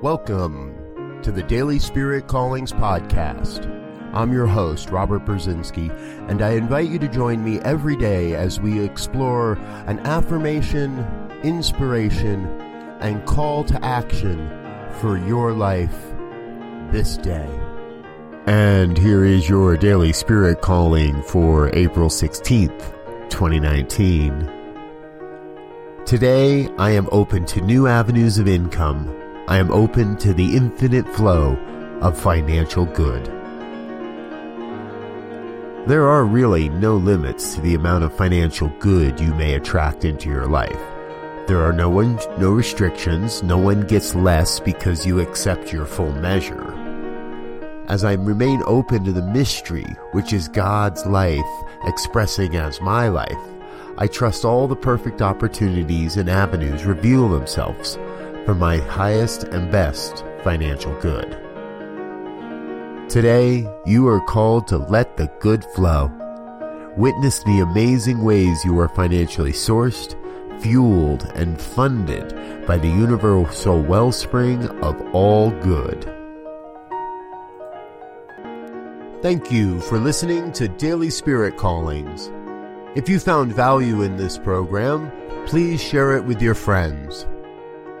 Welcome to the Daily Spirit Callings Podcast. I'm your host, Robert Brzezinski, and I invite you to join me every day as we explore an affirmation, inspiration, and call to action for your life this day. And here is your Daily Spirit Calling for April 16th, 2019. Today, I am open to new avenues of income I am open to the infinite flow of financial good. There are really no limits to the amount of financial good you may attract into your life. There are no one, no restrictions. No one gets less because you accept your full measure. As I remain open to the mystery, which is God's life expressing as my life, I trust all the perfect opportunities and avenues reveal themselves for my highest and best financial good. Today, you are called to let the good flow. Witness the amazing ways you are financially sourced, fueled, and funded by the universal wellspring of all good. Thank you for listening to Daily Spirit Callings. If you found value in this program, please share it with your friends.